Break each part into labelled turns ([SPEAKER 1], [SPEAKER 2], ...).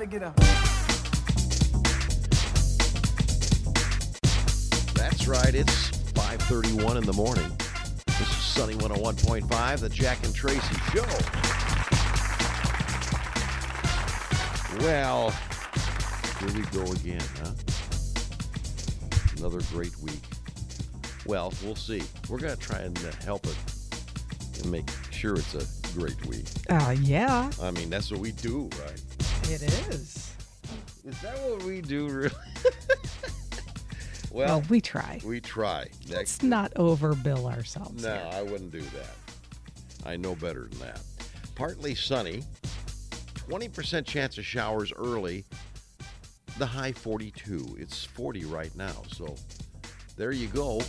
[SPEAKER 1] Everybody get up.
[SPEAKER 2] That's right. It's 5:31 in the morning. This is Sunny 101.5, the Jack and Traci Show. Well, here we go again, huh? Another great week. Well, we'll see. We're going to try and help it and make sure it's a great week.
[SPEAKER 3] Uh, yeah,
[SPEAKER 2] I mean, that's what we do, right?
[SPEAKER 3] It is.
[SPEAKER 2] Is that what we do, really? well,
[SPEAKER 3] Well, we try.
[SPEAKER 2] we try. That-
[SPEAKER 3] Let's not overbill ourselves.
[SPEAKER 2] No,
[SPEAKER 3] here.
[SPEAKER 2] I wouldn't do that. I know better than that. Partly sunny, 20% chance of showers early, the high 42. It's 40 right now. So there you go.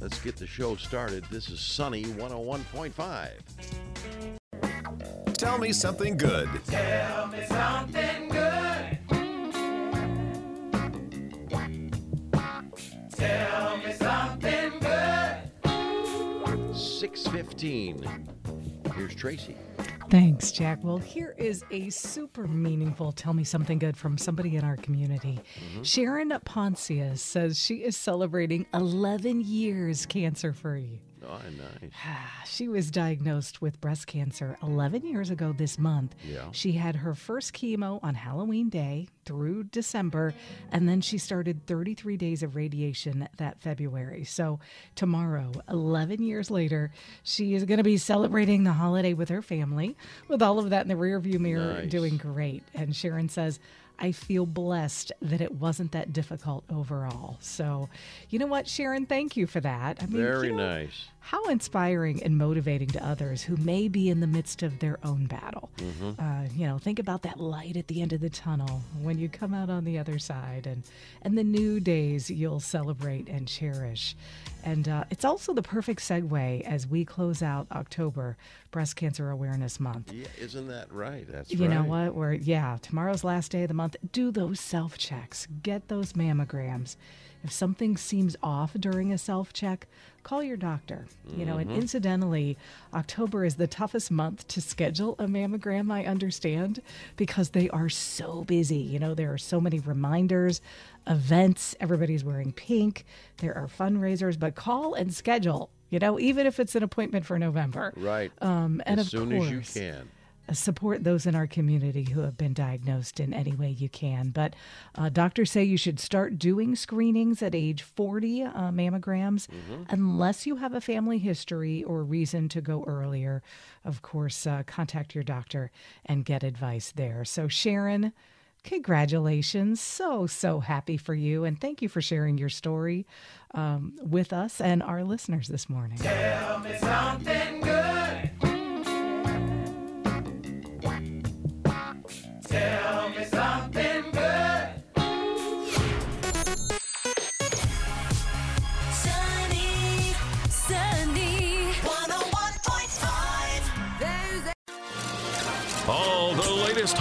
[SPEAKER 2] Let's get the show started. This is Sunny 101.5.
[SPEAKER 4] Tell me something good.
[SPEAKER 2] tell me something good 615. Here's Traci.
[SPEAKER 3] Thanks, Jack. Well, here is a super meaningful tell me something good from somebody in our community. Mm-hmm. Sharon Poncius says she is celebrating 11 years cancer free.
[SPEAKER 2] Oh, nice.
[SPEAKER 3] She was diagnosed with breast cancer 11 years ago this month.
[SPEAKER 2] Yeah.
[SPEAKER 3] She had her first chemo on Halloween Day through December, and then she started 33 days of radiation that February. So, tomorrow, 11 years later, she is going to be celebrating the holiday with her family, with all of that in the rearview mirror,
[SPEAKER 2] Nice.
[SPEAKER 3] doing great. And Sharon says, I feel blessed that it wasn't that difficult overall. So, you know what, Sharon, thank you for that. I mean,
[SPEAKER 2] Very
[SPEAKER 3] you know,
[SPEAKER 2] nice.
[SPEAKER 3] how inspiring and motivating to others who may be in the midst of their own battle. Uh, you know, think about that light at the end of the tunnel when you come out on the other side, and and the new days you'll celebrate and cherish. And uh, it's also the perfect segue as we close out October, Breast Cancer Awareness Month.
[SPEAKER 2] Yeah, isn't that right? That's
[SPEAKER 3] You
[SPEAKER 2] right.
[SPEAKER 3] know what? We're yeah, tomorrow's last day of the month. Do those self checks. Get those mammograms. If something seems off during a self check, call your doctor. You know, and incidentally, October is the toughest month to schedule a mammogram, I understand, because they are so busy. You know, there are so many reminders, events, everybody's wearing pink, there are fundraisers, but call and schedule. You know, even if it's an appointment for November.
[SPEAKER 2] Right.
[SPEAKER 3] Um, and
[SPEAKER 2] as soon
[SPEAKER 3] course,
[SPEAKER 2] as you can.
[SPEAKER 3] Support those in our community who have been diagnosed in any way you can. But uh, doctors say you should start doing screenings at age 40 uh, mammograms unless you have a family history or reason to go earlier. Of course, uh, contact your doctor and get advice there. So, Sharon, congratulations. So, so happy for you. And thank you for sharing your story um, with us and our listeners this morning.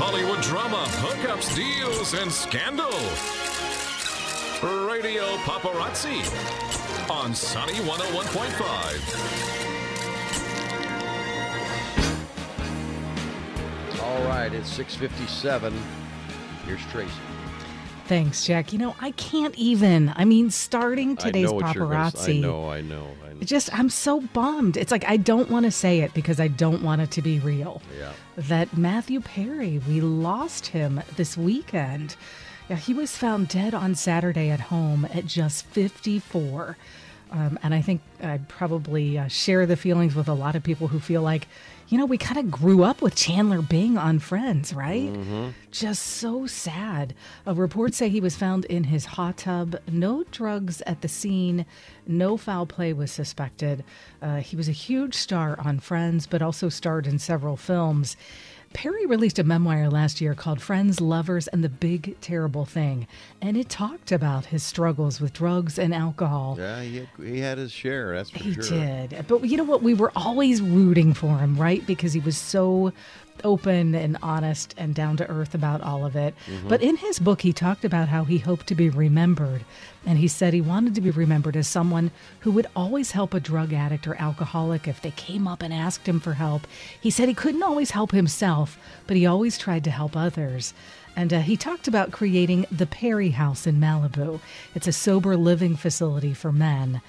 [SPEAKER 4] Hollywood drama, hookups, deals, and scandal. Radio Paparazzi on Sunny 101.5.
[SPEAKER 2] All right, it's 657. Here's Traci.
[SPEAKER 3] Thanks, Jack. You know, I can't even. I mean, starting today's
[SPEAKER 2] I know what you're gonna s-
[SPEAKER 3] paparazzi.
[SPEAKER 2] I know, I know, I know.
[SPEAKER 3] Just, I'm so bummed. It's like I don't want to say it because I don't want it to be real.
[SPEAKER 2] Yeah.
[SPEAKER 3] That Matthew Perry, we lost him this weekend. Yeah, he was found dead on Saturday at home at just 54. Um, and I think I probably uh, share the feelings with a lot of people who feel like, you know, we kind of grew up with Chandler Bing on Friends, right? Just so sad. Uh, reports say he was found in his hot tub, no drugs at the scene, no foul play was suspected. Uh, he was a huge star on Friends, but also starred in several films. Perry released a memoir last year called Friends, Lovers, and the Big Terrible Thing, and it talked about his struggles with drugs and alcohol.
[SPEAKER 2] Yeah, he had, he had his share, that's for
[SPEAKER 3] He
[SPEAKER 2] sure.
[SPEAKER 3] did. But you know what? We were always rooting for him, right? Because he was so open and honest and down to earth about all of it.
[SPEAKER 2] Mm-hmm.
[SPEAKER 3] But in his book, he talked about how he hoped to be remembered. And he said he wanted to be remembered as someone who would always help a drug addict or alcoholic if they came up and asked him for help. He said he couldn't always help himself, but he always tried to help others. And uh, he talked about creating the Perry House in Malibu. It's a sober living facility for men.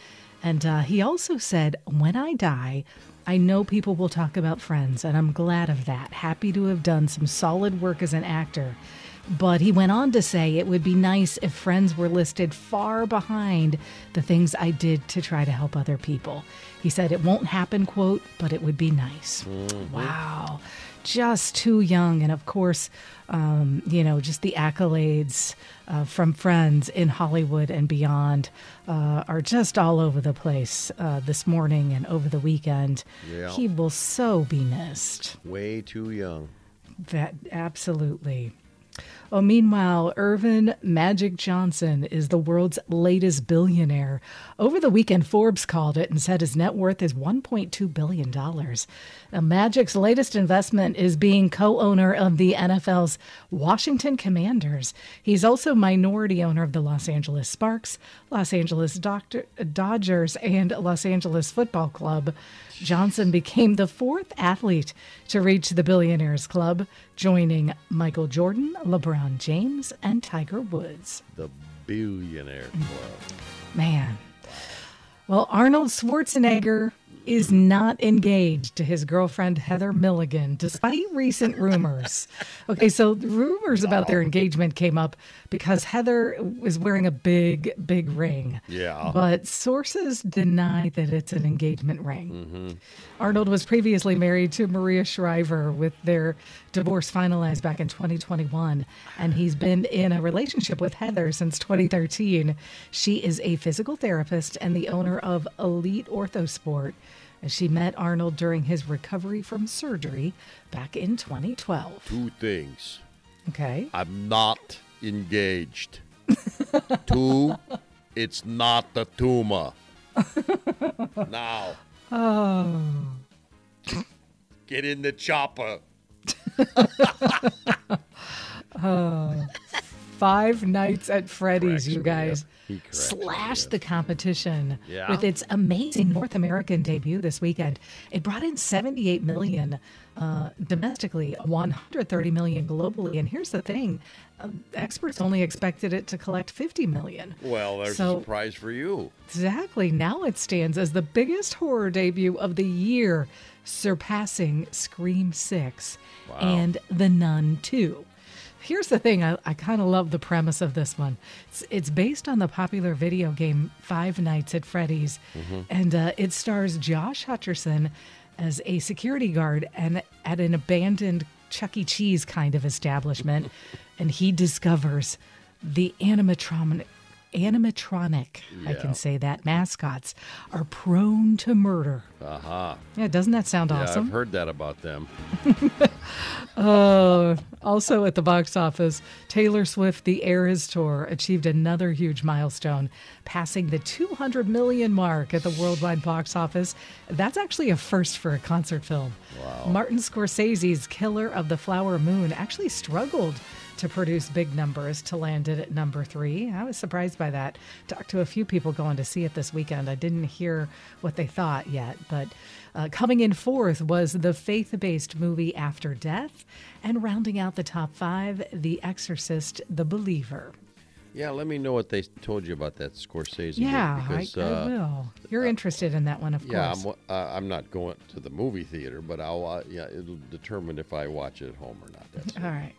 [SPEAKER 3] And uh, he also said, When I die, I know people will talk about friends, and I'm glad of that. Happy to have done some solid work as an actor. But he went on to say it would be nice if friends were listed far behind the things I did to try to help other people. He said it won't happen, quote, but it would be nice. Mm-hmm. Wow. Just too young. And of course, um, you know, just the accolades uh, from friends in Hollywood and beyond uh, are just all over the place uh, this morning and over the weekend.
[SPEAKER 2] Yeah.
[SPEAKER 3] He will so be missed.
[SPEAKER 2] Way too young.
[SPEAKER 3] That absolutely. Oh, meanwhile, Earvin Magic Johnson is the world's latest billionaire. Over the weekend, Forbes called it and said his net worth is $1.2 billion. Now, Magic's latest investment is being co owner of the NFL's Washington Commanders. He's also minority owner of the Los Angeles Sparks, Los Angeles Doctor, Dodgers, and Los Angeles Football Club. Johnson became the fourth athlete to reach the Billionaires Club, joining Michael Jordan, LeBron James, and Tiger Woods.
[SPEAKER 2] The billionaire club.
[SPEAKER 3] Man. Well, Arnold Schwarzenegger is not engaged to his girlfriend Heather Milligan, despite recent rumors. Okay, so rumors about their engagement came up because Heather was wearing a big, big ring.
[SPEAKER 2] Yeah.
[SPEAKER 3] But sources deny that it's an engagement ring. Mm-hmm. Arnold was previously married to Maria Shriver with their divorce finalized back in 2021. And he's been in a relationship with Heather since 2013. She is a physical therapist and the owner of Elite Orthosport. And she met Arnold during his recovery from surgery back in 2012.
[SPEAKER 2] Two things.
[SPEAKER 3] Okay.
[SPEAKER 2] I'm not engaged. Two, it's not the tumor. now. Oh. Get in the chopper.
[SPEAKER 3] Five Nights at Freddy's, you guys.
[SPEAKER 2] up. He cracks me
[SPEAKER 3] Slashed the competition
[SPEAKER 2] Yeah.
[SPEAKER 3] with its amazing North American debut this weekend. It brought in 78 million uh, domestically, 130 million globally. And here's the thing: uh, experts only expected it to collect 50 million.
[SPEAKER 2] Well, there's
[SPEAKER 3] So-
[SPEAKER 2] a surprise for you.
[SPEAKER 3] Exactly. Now it stands as the biggest horror debut of the year, surpassing Scream 6 and The Nun 2. Here's the thing I, I kind of love the premise of this one. It's, it's based on the popular video game Five Nights at Freddy's, and uh, it stars Josh Hutcherson as a security guard and at an abandoned Chuck E. Cheese kind of establishment, and he discovers the animatronic animatronic, I can say that, mascots are prone to murder.
[SPEAKER 2] Aha.
[SPEAKER 3] Yeah, doesn't that sound
[SPEAKER 2] Yeah,
[SPEAKER 3] awesome?
[SPEAKER 2] I've heard that about them.
[SPEAKER 3] Oh, also at the box office, Taylor Swift The Eras Tour achieved another huge milestone, passing the 200 million mark at the worldwide box office. That's actually a first for a concert film. Wow. Martin Scorsese's Killer of the Flower Moon actually struggled to produce big numbers to land it at number three. I was surprised by that. Talked to a few people going to see it this weekend. I didn't hear what they thought yet, but uh, coming in fourth was the faith based movie After Death, and rounding out the top five, The Exorcist, The Believer.
[SPEAKER 2] Yeah, let me know what they told you about that Scorsese.
[SPEAKER 3] Yeah, I,
[SPEAKER 2] because,
[SPEAKER 3] I
[SPEAKER 2] uh,
[SPEAKER 3] will. You're interested in that one, of
[SPEAKER 2] Yeah,
[SPEAKER 3] course.
[SPEAKER 2] I'm, uh, I'm not going to the movie theater, but I'll uh, yeah, it'll determine if I watch it at home or not. That's it.
[SPEAKER 3] All right.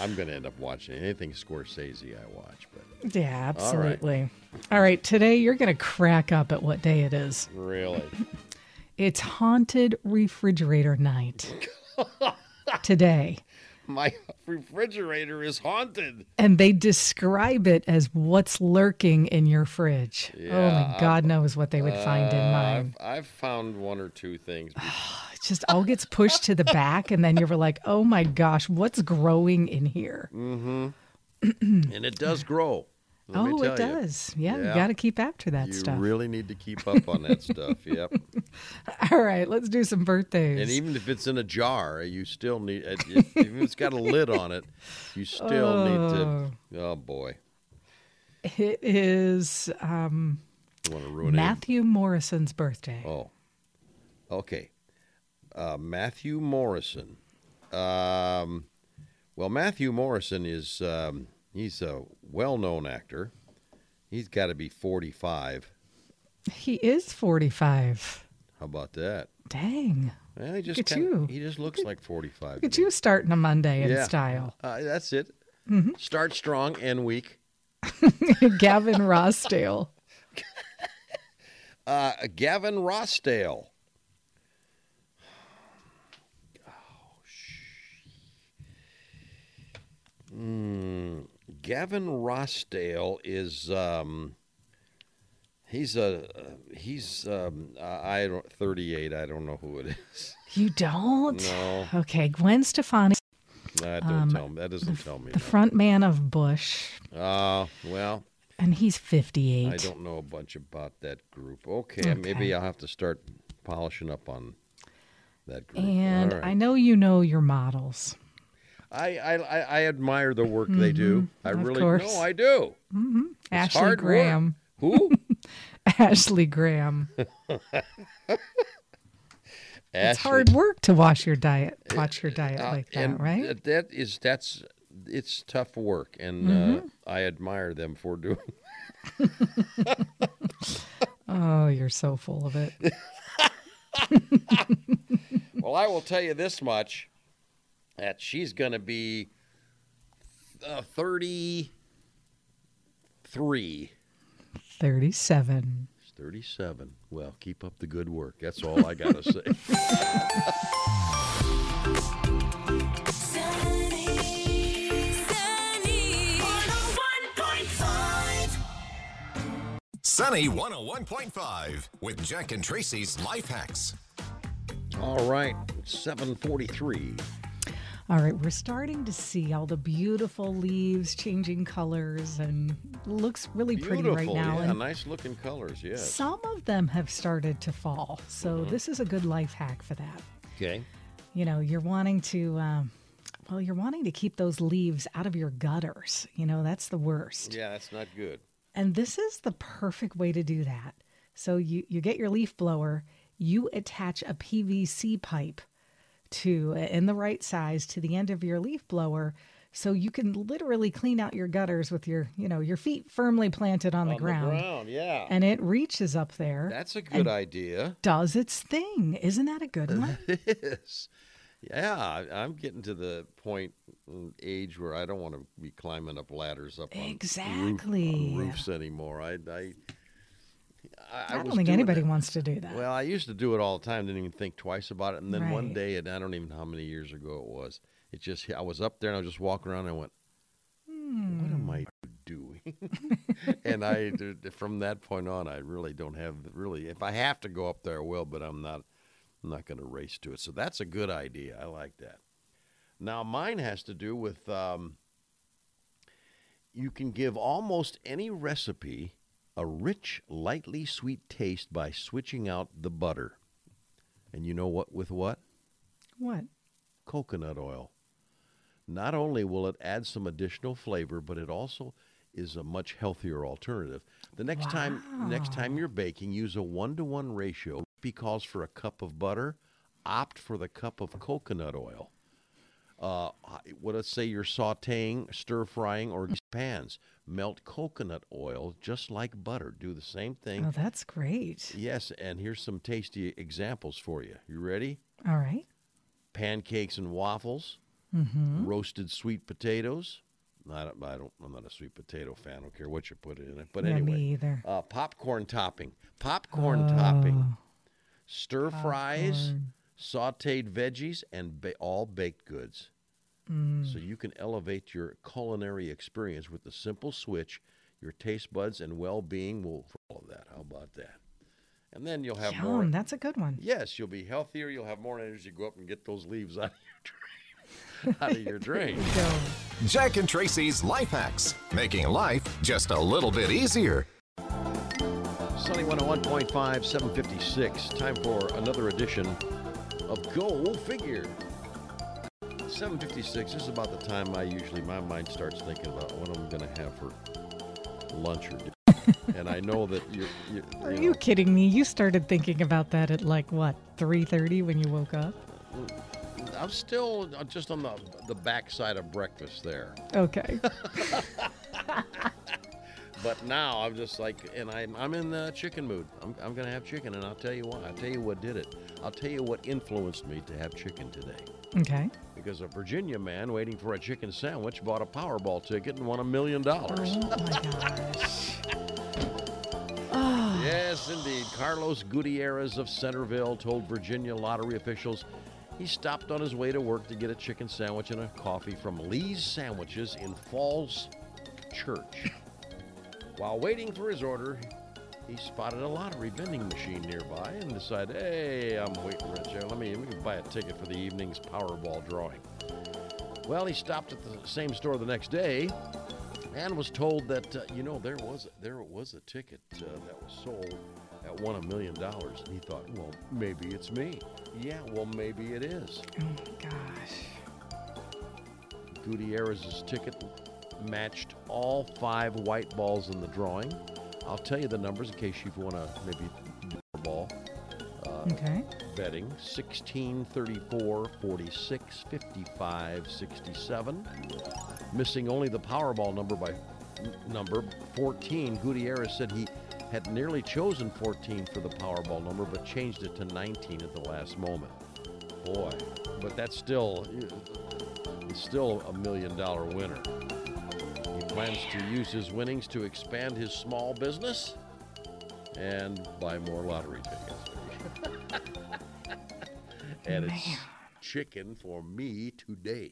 [SPEAKER 2] I'm going to end up watching anything Scorsese I watch, but
[SPEAKER 3] Yeah, absolutely. All right. Today, you're going to crack up at what day it is.
[SPEAKER 2] really,
[SPEAKER 3] It's Haunted Refrigerator Night. Today.
[SPEAKER 2] my refrigerator is haunted.
[SPEAKER 3] And they describe it as what's lurking in your fridge.
[SPEAKER 2] Yeah,
[SPEAKER 3] Only God knows what they would find in
[SPEAKER 2] Uh,
[SPEAKER 3] mine.
[SPEAKER 2] I've, I've found one or two things.
[SPEAKER 3] It just all gets pushed to the back, and then you're like, oh my gosh, what's growing in here?
[SPEAKER 2] and it does grow.
[SPEAKER 3] Oh, it
[SPEAKER 2] you.
[SPEAKER 3] does. Yeah, you got to keep after that
[SPEAKER 2] You
[SPEAKER 3] stuff.
[SPEAKER 2] You really need to keep up on that stuff. Yep.
[SPEAKER 3] all right, let's do some birthdays.
[SPEAKER 2] And even if it's in a jar, you still need. If, if it's got a lid on it, you still need to. Oh boy,
[SPEAKER 3] it is um,
[SPEAKER 2] you want to ruin it.
[SPEAKER 3] Matthew Morrison's birthday.
[SPEAKER 2] Oh, okay. Uh, Matthew Morrison. Um, Well, Matthew Morrison is um, he's a well-known actor. He's got to be 45.
[SPEAKER 3] He is 45.
[SPEAKER 2] How about that?
[SPEAKER 3] Dang.
[SPEAKER 2] Well, he just
[SPEAKER 3] at
[SPEAKER 2] kinda-
[SPEAKER 3] you.
[SPEAKER 2] he just looks like 45.
[SPEAKER 3] Look at you starting a Monday in
[SPEAKER 2] Yeah.
[SPEAKER 3] style.
[SPEAKER 2] Uh, that's it.
[SPEAKER 3] Mm-hmm.
[SPEAKER 2] Start strong, and weak.
[SPEAKER 3] Gavin Rossdale.
[SPEAKER 2] Uh, Gavin Rossdale. Gavin Rossdale is um, he's a he's um, I don't 38. I don't know who it is.
[SPEAKER 3] You don't?
[SPEAKER 2] No.
[SPEAKER 3] Okay, Gwen Stefani,
[SPEAKER 2] That don't tell me. That doesn't tell me.
[SPEAKER 3] Um, the front man of Bush,
[SPEAKER 2] Uh, well,
[SPEAKER 3] and he's 58.
[SPEAKER 2] I don't know a bunch about that group. Okay, maybe I'll have to start polishing up on that group.
[SPEAKER 3] And
[SPEAKER 2] right.
[SPEAKER 3] I know you know your models.
[SPEAKER 2] I, I, I, I admire the work they do. I
[SPEAKER 3] Mm-hmm. of
[SPEAKER 2] really
[SPEAKER 3] course.
[SPEAKER 2] no, I do. It's
[SPEAKER 3] Ashley
[SPEAKER 2] hard work.
[SPEAKER 3] Graham.
[SPEAKER 2] Who?
[SPEAKER 3] Ashley Graham. It's hard work to wash your diet, watch your diet
[SPEAKER 2] Uh,
[SPEAKER 3] like that, right?
[SPEAKER 2] That is that's it's tough work, and uh,
[SPEAKER 3] Mm-hmm.
[SPEAKER 2] I admire them for doing.
[SPEAKER 3] oh, you're so full of it.
[SPEAKER 2] well, I will tell you this much: that she's going to be uh, thirty-three.
[SPEAKER 3] 37.
[SPEAKER 2] She's Thirty-seven. Well, keep up the good work. That's all I got to say.
[SPEAKER 5] Sunny. Sunny. 101.5.
[SPEAKER 1] Sunny 101.5 with Jack and Traci's Life Hacks.
[SPEAKER 2] all right, seven forty-three.
[SPEAKER 3] All right, we're starting to see all the beautiful leaves changing colors and looks really pretty right now.
[SPEAKER 2] yeah,
[SPEAKER 3] and
[SPEAKER 2] nice looking colors. Yes.
[SPEAKER 3] some of them have started to fall. So
[SPEAKER 2] Mm-hmm.
[SPEAKER 3] this is a good life hack for that.
[SPEAKER 2] Okay.
[SPEAKER 3] You know, you're wanting to, um, well, you're wanting to keep those leaves out of your gutters. You know, that's the worst.
[SPEAKER 2] Yeah, that's not good.
[SPEAKER 3] And this is the perfect way to do that. So you, you get your leaf blower, you attach a PVC pipe to in the right size to the end of your leaf blower so you can literally clean out your gutters with your, you know, your feet firmly planted on, the, ground.
[SPEAKER 2] the ground, yeah.
[SPEAKER 3] And it reaches up there,
[SPEAKER 2] That's a good idea.
[SPEAKER 3] does its thing. Isn't that a good one?
[SPEAKER 2] It is. Yeah, I'm getting to the point, mm, age where I don't want to be climbing up ladders up on, roof-
[SPEAKER 3] Exactly.
[SPEAKER 2] on roofs anymore. I, I, I,
[SPEAKER 3] I,
[SPEAKER 2] was
[SPEAKER 3] don't think anybody
[SPEAKER 2] that.
[SPEAKER 3] wants to do that.
[SPEAKER 2] Well, I used to do it all the time. Didn't even think twice about it. And then one day, and I don't even know how many years ago it was. It just I was up there and I was just walking around. and I went, "What am I doing?" and I from that point on, I really don't have really. If I have to go up there, I will. But I'm not. I'm not going to race to it. So that's a good idea. I like that. Now mine has to do with. Um, you can give almost any recipe a rich, lightly sweet taste by switching out the butter. And you know what? With what?
[SPEAKER 3] what?
[SPEAKER 2] Coconut oil. Not only will it add some additional flavor, but it also is a much healthier alternative. The next time, next time you're baking, use a one-to-one ratio. If calls for a cup of butter, opt for the cup of coconut oil. Uh, what let's say you're sautéing, stir frying, or pans. Melt coconut oil just like butter. Do the same thing.
[SPEAKER 3] Oh, that's great.
[SPEAKER 2] Yes, and here's some tasty examples for you. You ready?
[SPEAKER 3] All right.
[SPEAKER 2] Pancakes and waffles, roasted sweet potatoes. I don't, I don't, I'm not a sweet potato fan. I don't care what you put in it. But
[SPEAKER 3] Yeah,
[SPEAKER 2] anyway,
[SPEAKER 3] me either.
[SPEAKER 2] Uh, popcorn topping. Popcorn topping. Stir fries, sauteed veggies, and ba- all baked goods. Mm. So you can elevate your culinary experience with the simple switch. Your taste buds and well-being will follow that. How about that? And then you'll have more.
[SPEAKER 3] That's a good one.
[SPEAKER 2] Yes, you'll be healthier. You'll have more energy. Go up and get those leaves out of your drain. out of your drain.
[SPEAKER 3] Go.
[SPEAKER 1] Jack and Traci's Life Hacks, making life just a little bit easier.
[SPEAKER 2] Sunny 101.5, 756. Time for another edition of Go Figure. 756 this is about the time I usually, my mind starts thinking about what I'm going to have for lunch or dinner. and I know that you're, you
[SPEAKER 3] Are
[SPEAKER 2] you
[SPEAKER 3] you
[SPEAKER 2] know,
[SPEAKER 3] kidding me? You started thinking about that at like what, 3:30 when you woke up?
[SPEAKER 2] I'm still uh, just on the the backside of breakfast there.
[SPEAKER 3] Okay.
[SPEAKER 2] But now I'm just like, and I'm I'm in the chicken mood. I'm I'm gonna have chicken, and I'll tell you what. I'll tell you what did it. I'll tell you what influenced me to have chicken today.
[SPEAKER 3] Okay.
[SPEAKER 2] Because a Virginia man waiting for a chicken sandwich bought a Powerball ticket and won a million dollars.
[SPEAKER 3] Oh my gosh.
[SPEAKER 2] Yes, indeed. Carlos Gutierrez of Centreville told Virginia lottery officials he stopped on his way to work to get a chicken sandwich and a coffee from Lee's Sandwiches in Falls Church. While waiting for his order, he spotted a lottery vending machine nearby and decided, hey, I'm waiting for a check. Let me, let me buy a ticket for the evening's Powerball drawing. Well, he stopped at the same store the next day and was told that uh, you know there was there was a ticket uh, that was sold that won a million dollars, and he thought, well, maybe it's me. Yeah, well, maybe it is.
[SPEAKER 3] Oh my gosh.
[SPEAKER 2] Gutierrez's ticket matched all five white balls in the drawing. I'll tell you the numbers in case you want to maybe ball.
[SPEAKER 3] Uh, okay.
[SPEAKER 2] betting 16 34 46 55 67 missing only the powerball number by number 14 gutierrez said he had nearly chosen 14 for the powerball number but changed it to 19 at the last moment. Boy but that's still it's still a million dollar winner plans to use his winnings to expand his small business and buy more lottery tickets and it's chicken for me today.